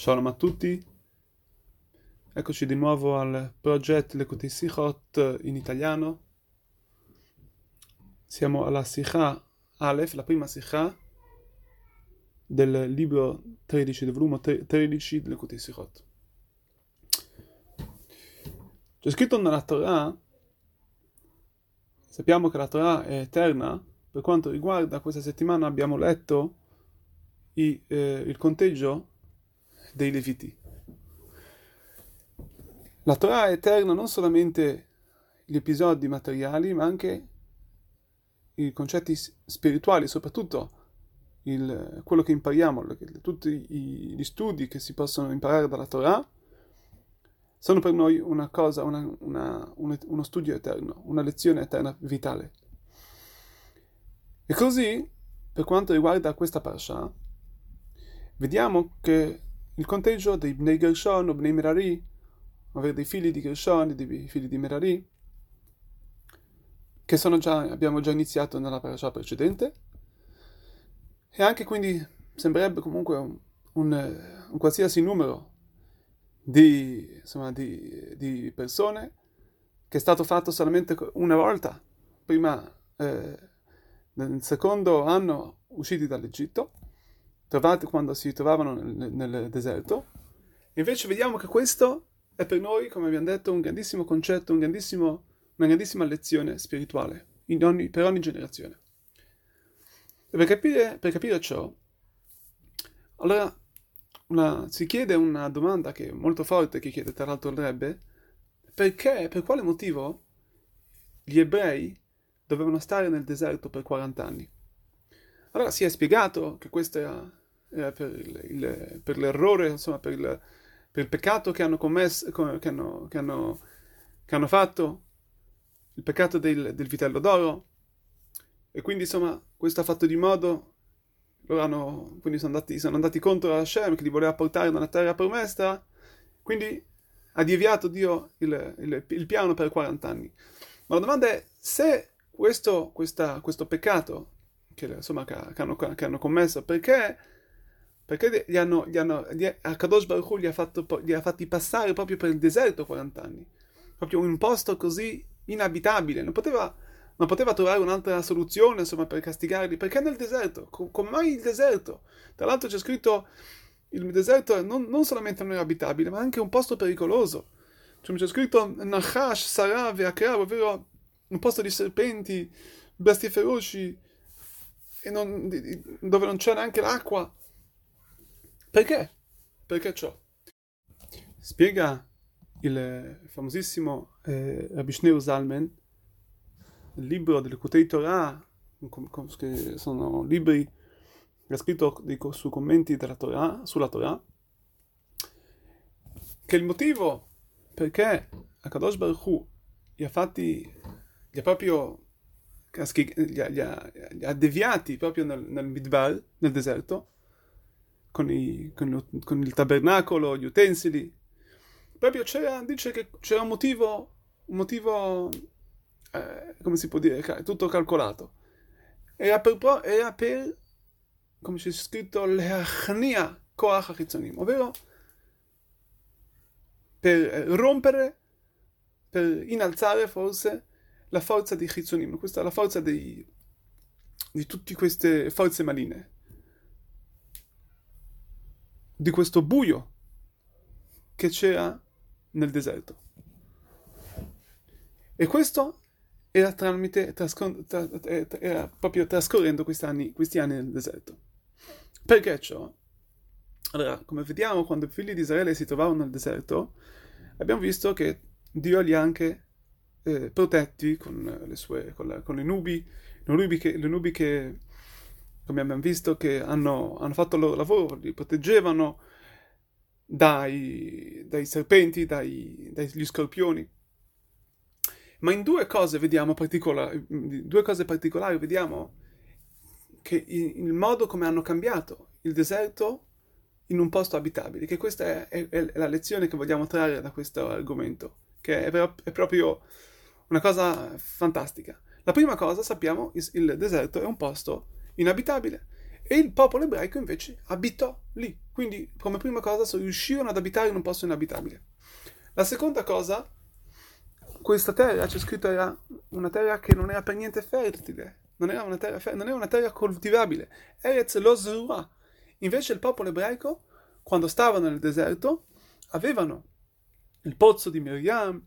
Shalom a tutti, eccoci di nuovo al progetto Lekutei Sichot in italiano. Siamo alla Sikha Aleph, la prima Sikha del libro 13, del volume 13 del Lekutei Sichot. C'è scritto nella Torah, sappiamo che la Torah è eterna, per quanto riguarda questa settimana abbiamo letto i, eh, il conteggio dei Leviti. La Torah è eterna non solamente gli episodi materiali, ma anche i concetti spirituali, soprattutto il, quello che impariamo, tutti gli studi che si possono imparare dalla Torah, sono per noi una cosa, una, una, uno studio eterno, una lezione eterna vitale. E così, per quanto riguarda questa parasha, vediamo che il conteggio dei Bnei Gershon o Bnei Merari, ovvero dei figli di Gershon e dei figli di Merari, che già, abbiamo già iniziato nella parasha precedente, e anche quindi sembrerebbe comunque un, un, un qualsiasi numero di, insomma, di, di, persone che è stato fatto solamente una volta, prima eh, nel secondo anno usciti dall'Egitto, trovati quando si trovavano nel, nel deserto. Invece vediamo che questo è per noi, come abbiamo detto, un grandissimo concetto, un grandissimo, una grandissima lezione spirituale ogni, per ogni generazione. E per capire, per capire ciò, allora una, si chiede una domanda che è molto forte, che chiede tra l'altro il Rebbe, perché, per quale motivo gli ebrei dovevano stare nel deserto per 40 anni? Allora si è spiegato che questo era eh, per, il, il, per, l'errore, insomma, per il, per il, peccato che hanno commesso, che hanno, che hanno, che hanno fatto, il peccato del, del, vitello d'oro. E quindi, insomma, questo ha fatto di modo, loro hanno, quindi sono andati, sono andati contro Hashem che li voleva portare nella terra promessa, quindi ha deviato Dio il, il, piano per 40 anni. Ma la domanda è se questo, questa, questo peccato che, insomma, che, hanno, che hanno commesso, perché perché gli hanno, gli hanno, gli, Akadosh Baruch li ha, ha fatti passare proprio per il deserto 40 anni. Proprio un posto così inabitabile. Non poteva, non poteva trovare un'altra soluzione, insomma, per castigarli. Perché nel deserto? Come mai il deserto? Tra l'altro c'è scritto il deserto non, non solamente non è abitabile, ma anche un posto pericoloso. Cioè, c'è scritto Nachash, Sarav e Akrav, ovvero un posto di serpenti, bestie feroci, non, dove non c'è neanche l'acqua. Perché? Perché ciò? Spiega il famosissimo eh, Rabbi Shneur Zalman, il libro delle Kutei Torah, che sono libri che ha scritto su commenti Torah, sulla Torah, che il motivo perché Akadosh Baruch Hu gli ha fatti, gli ha proprio gli ha, gli ha, gli ha deviati proprio nel, nel Midbar, nel deserto, con, i, con, lo, con, il tabernacolo, gli utensili. Proprio c'era, dice che c'era un motivo, un motivo, eh, come si può dire, tutto calcolato. Era per, era per come c'è scritto, leachnia koach achitzonim, ovvero per rompere, per innalzare forse la forza dei chitzonim, questa è la forza dei, di tutte queste forze maline di questo buio che c'era nel deserto. E questo era, tramite, trascor- tra- era proprio trascorrendo questi anni, questi anni nel deserto. Perché ciò? Allora, come vediamo, quando i figli di Israele si trovavano nel deserto, abbiamo visto che Dio li ha anche eh, protetti con le, sue, con, la, con le nubi, le nubi che, le nubi che come abbiamo visto, che hanno, hanno fatto il loro lavoro, li proteggevano dai, dai serpenti, dai, dagli scorpioni. Ma in due cose vediamo particolari, due cose particolari vediamo che il modo come hanno cambiato il deserto in un posto abitabile, che questa è, è, è la lezione che vogliamo trarre da questo argomento, che è, è, proprio una cosa fantastica. La prima cosa, sappiamo, il, deserto è un posto inabitabile. E il popolo ebraico invece abitò lì. Quindi, come prima cosa, riuscirono ad abitare in un posto inabitabile. La seconda cosa, questa terra, c'è scritto, era una terra che non era per niente fertile, non era una terra, non era una terra coltivabile. Erez lo Zerua. Invece il popolo ebraico, quando stavano nel deserto, avevano il pozzo di Miriam,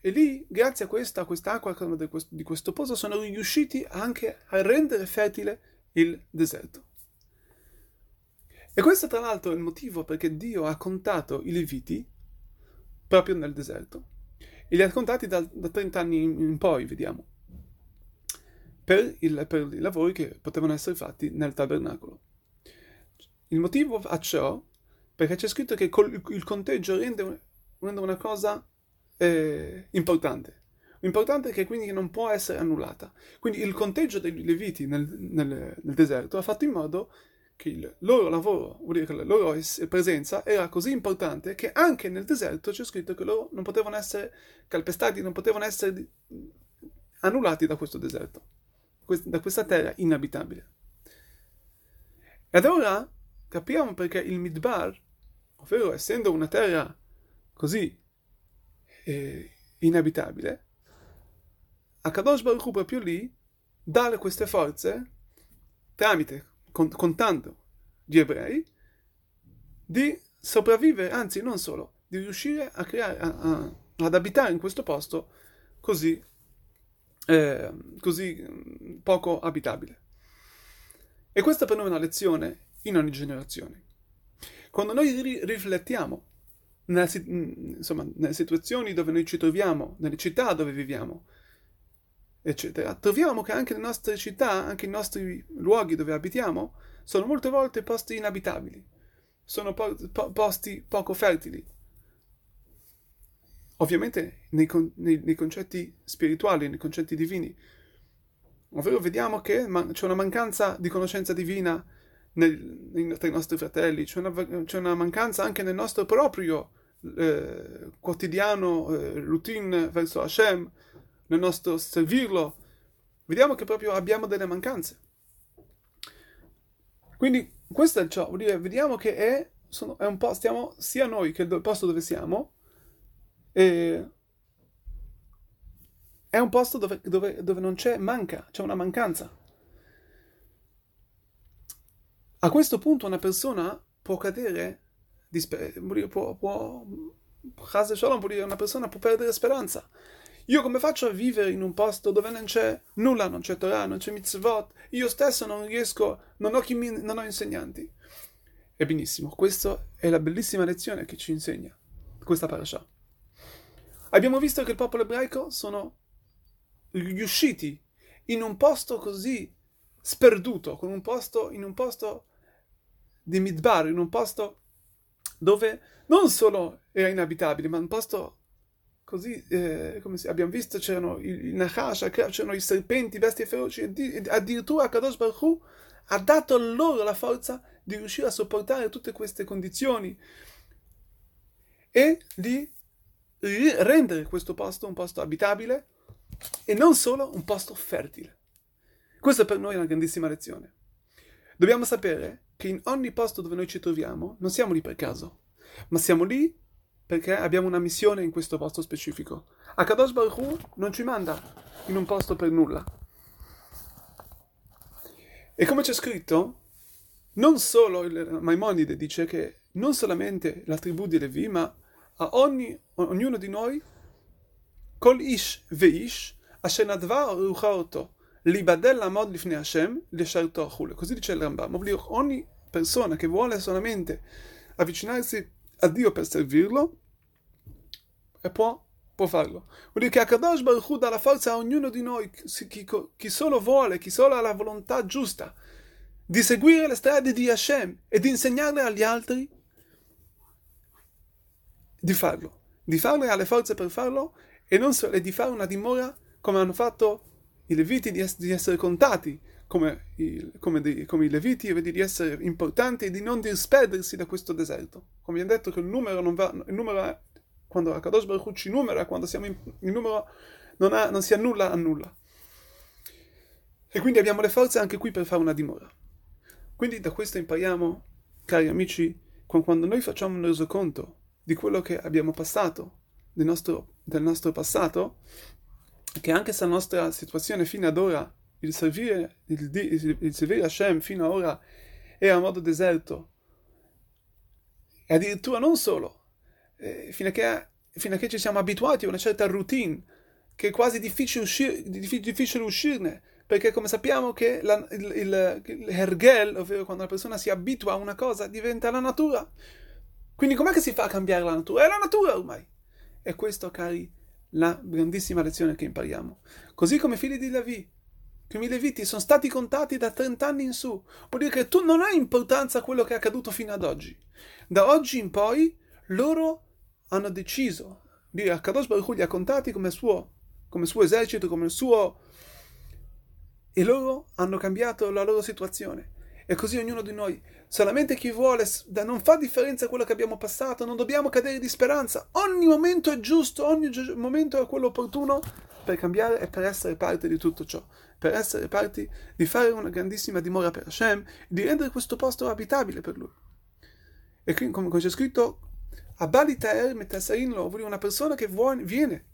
e lì, grazie a questa, a di questo pozzo, sono riusciti anche a rendere fertile il deserto. E questo tra l'altro è il motivo perché Dio ha contato i Leviti proprio nel deserto. E li ha contati da, da 30 anni in poi, vediamo, per, il, per, i lavori che potevano essere fatti nel tabernacolo. Il motivo a ciò, perché c'è scritto che col, il conteggio rende, rende una cosa eh, importante. L'importante è che quindi non può essere annullata. Quindi il conteggio dei Leviti nel, nel, nel deserto ha fatto in modo che il loro lavoro, vuol dire che la loro presenza era così importante che anche nel deserto c'è scritto che loro non potevano essere calpestati, non potevano essere annullati da questo deserto, da questa terra inabitabile. Ed ora capiamo perché il Midbar, ovvero essendo una terra così eh, inabitabile, Kadosh Baruch Hu proprio lì dà queste forze tramite contando gli ebrei, di sopravvivere, anzi non solo, di riuscire a creare, a, a, ad abitare in questo posto così, eh, così poco abitabile. E questa per noi è una lezione in ogni generazione. Quando noi ri- riflettiamo nella, mm, insomma, nelle situazioni dove noi ci troviamo, nelle città dove viviamo, eccetera, troviamo che anche le nostre città, anche i nostri luoghi dove abitiamo, sono molte volte posti inabitabili, sono po- po- posti poco fertili. Ovviamente nei, con- nei, nei, concetti spirituali, nei concetti divini, ovvero vediamo che man- c'è una mancanza di conoscenza divina nel, nei, tra i nostri fratelli, c'è una, c'è una, mancanza anche nel nostro proprio eh, quotidiano eh, routine verso Hashem, nel nostro servirlo, vediamo che proprio abbiamo delle mancanze. Quindi questo è ciò, vuol dire, vediamo che è, sono, è un po', stiamo sia noi che il posto dove siamo, e è un posto dove, dove, dove non c'è, manca, c'è una mancanza. A questo punto una persona può cadere, può, può, può dire, una persona può perdere speranza. Io come faccio a vivere in un posto dove non c'è nulla, non c'è Torah, non c'è mitzvot? Io stesso non riesco, non ho, mi, non ho insegnanti. E benissimo, questa è la bellissima lezione che ci insegna questa parasha. Abbiamo visto che il popolo ebraico sono riusciti in un posto così sperduto, un posto, in un posto di Midbar, in un posto dove non solo era inabitabile, ma un posto Così, eh, come abbiamo visto, c'erano i, i Nahash, c'erano i serpenti, bestie feroci, e addirittura Kadosh Baruch Hu ha dato loro la forza di riuscire a sopportare tutte queste condizioni e di rendere questo posto un posto abitabile e non solo un posto fertile. Questa per noi è una grandissima lezione. Dobbiamo sapere che in ogni posto dove noi ci troviamo non siamo lì per caso, ma siamo lì perché abbiamo una missione in questo posto specifico. Akadosh Baruch Hu non ci manda in un posto per nulla. E come c'è scritto, non solo il Maimonide dice che non solamente la tribù di Levi, ma a ogni, ognuno di noi, kol ish veish, asher nadva ruchaoto, libadel amod lifne Hashem, lesharto achule. Così dice il Rambam. Ogni persona che vuole solamente avvicinarsi a Dio per servirlo e può, può farlo. Vuol dire che Akadosh Baruch Hu dà la forza a ognuno di noi, chi, chi solo vuole, chi solo ha la volontà giusta di seguire le strade di Hashem e di insegnarle agli altri, di farlo. Di farlo e ha le forze per farlo e non solo, e di fare una dimora come hanno fatto i Leviti di, ess- di essere contati come i, come, dei, come i Leviti, vedi di essere importanti e di non disperdersi da questo deserto. Come abbiamo detto che il numero non va, il numero è, quando Akadosh Baruch Hu ci numera, quando siamo in, il numero non, ha, non si annulla a nulla. E quindi abbiamo le forze anche qui per fare una dimora. Quindi da questo impariamo cari amici, quando noi facciamo un resoconto di quello che abbiamo passato, del nostro, del nostro passato, che anche se la nostra situazione fino ad ora, il servire, il, il, il servire Hashem fino ad ora era a modo deserto, e addirittura non solo, eh, fino, a che, fino a che ci siamo abituati a una certa routine, che è quasi difficile, uscir, difficile uscirne, perché come sappiamo che la, il, il, il hergel, ovvero quando la persona si abitua a una cosa, diventa la natura. Quindi com'è che si fa a cambiare la natura? È la natura ormai. E questo, cari, la grandissima lezione che impariamo. Così come i figli di Levi, come i Leviti sono stati contati da 30 anni in su, vuol dire che tu non hai importanza quello che è accaduto fino ad oggi. Da oggi in poi loro hanno deciso di a Kadosh Baruch li ha contati come suo, come suo esercito, come il suo... E loro hanno cambiato la loro situazione. E così ognuno di noi, solamente chi vuole, non fa differenza quello che abbiamo passato, non dobbiamo cadere di speranza. Ogni momento è giusto, ogni momento è quello opportuno per cambiare e per essere parte di tutto ciò. Per essere parte di fare una grandissima dimora per Hashem, di rendere questo posto abitabile per lui. E quindi, come c'è scritto, Abalitaer metasain lo, vuol dire una persona che vuole, viene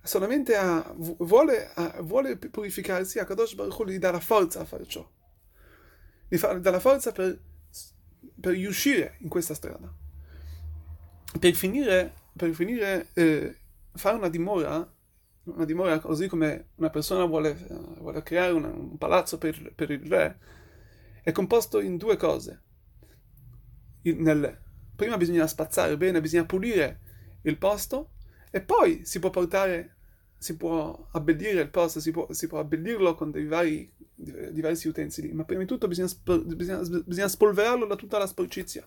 solamente a, vuole, a, vuole purificarsi, a Kadosh Baruch Hu gli dà la forza a fare ciò gli dà la forza per, per riuscire in questa strada. Per finire, per finire eh, fare una dimora, una dimora così come una persona vuole, vuole creare una, un palazzo per, per, il re, è composto in due cose. Nel, prima bisogna spazzare bene, bisogna pulire il posto e poi si può portare, si può abbellire il posto, si può, si può abbellirlo con dei vari diversi utensili, ma prima di tutto bisogna, bisogna, bisogna spolverarlo da tutta la sporcizia.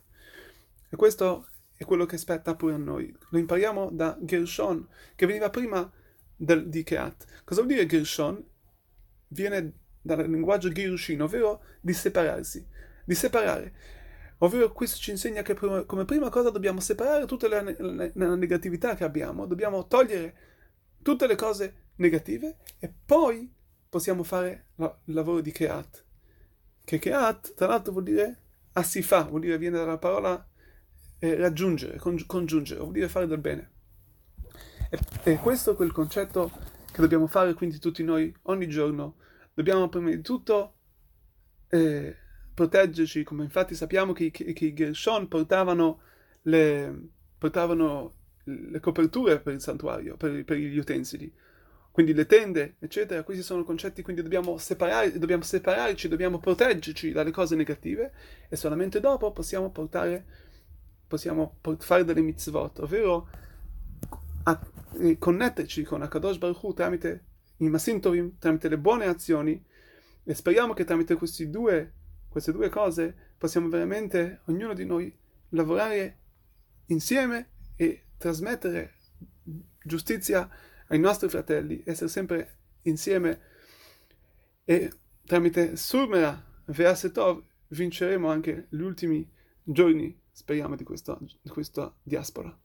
E questo è quello che spetta pure a noi. Lo impariamo da Gershon, che veniva prima del, di Keat. Cosa vuol dire Gershon? Viene dal linguaggio Gerushin, ovvero di separarsi, di separare. Ovvero questo ci insegna che prima, come prima cosa dobbiamo separare tutta la, la, la negatività che abbiamo, dobbiamo togliere tutte le cose negative e poi possiamo fare il lavoro di Keat. Che Keat, tra l'altro, vuol dire assifa, vuol dire viene dalla parola eh, raggiungere, congiungere, vuol dire fare del bene. E, e questo è quel concetto che dobbiamo fare quindi tutti noi ogni giorno. Dobbiamo prima di tutto eh, proteggerci, come infatti sappiamo che, che, che i Gershon portavano le, portavano le coperture per il santuario, per, per gli utensili. Quindi le tende, eccetera, questi sono concetti, quindi dobbiamo, separare, dobbiamo separarci, dobbiamo proteggerci dalle cose negative e solamente dopo possiamo portare, possiamo fare delle mitzvot, ovvero a, eh, connetterci con Akadosh Baruch Hu tramite i Masintovim, tramite le buone azioni e speriamo che tramite due, queste due cose possiamo veramente, ognuno di noi, lavorare insieme e trasmettere giustizia ai nostri fratelli, essere sempre insieme e tramite Surmera Veasetov vinceremo anche gli ultimi giorni, speriamo, di questa, di questa diaspora.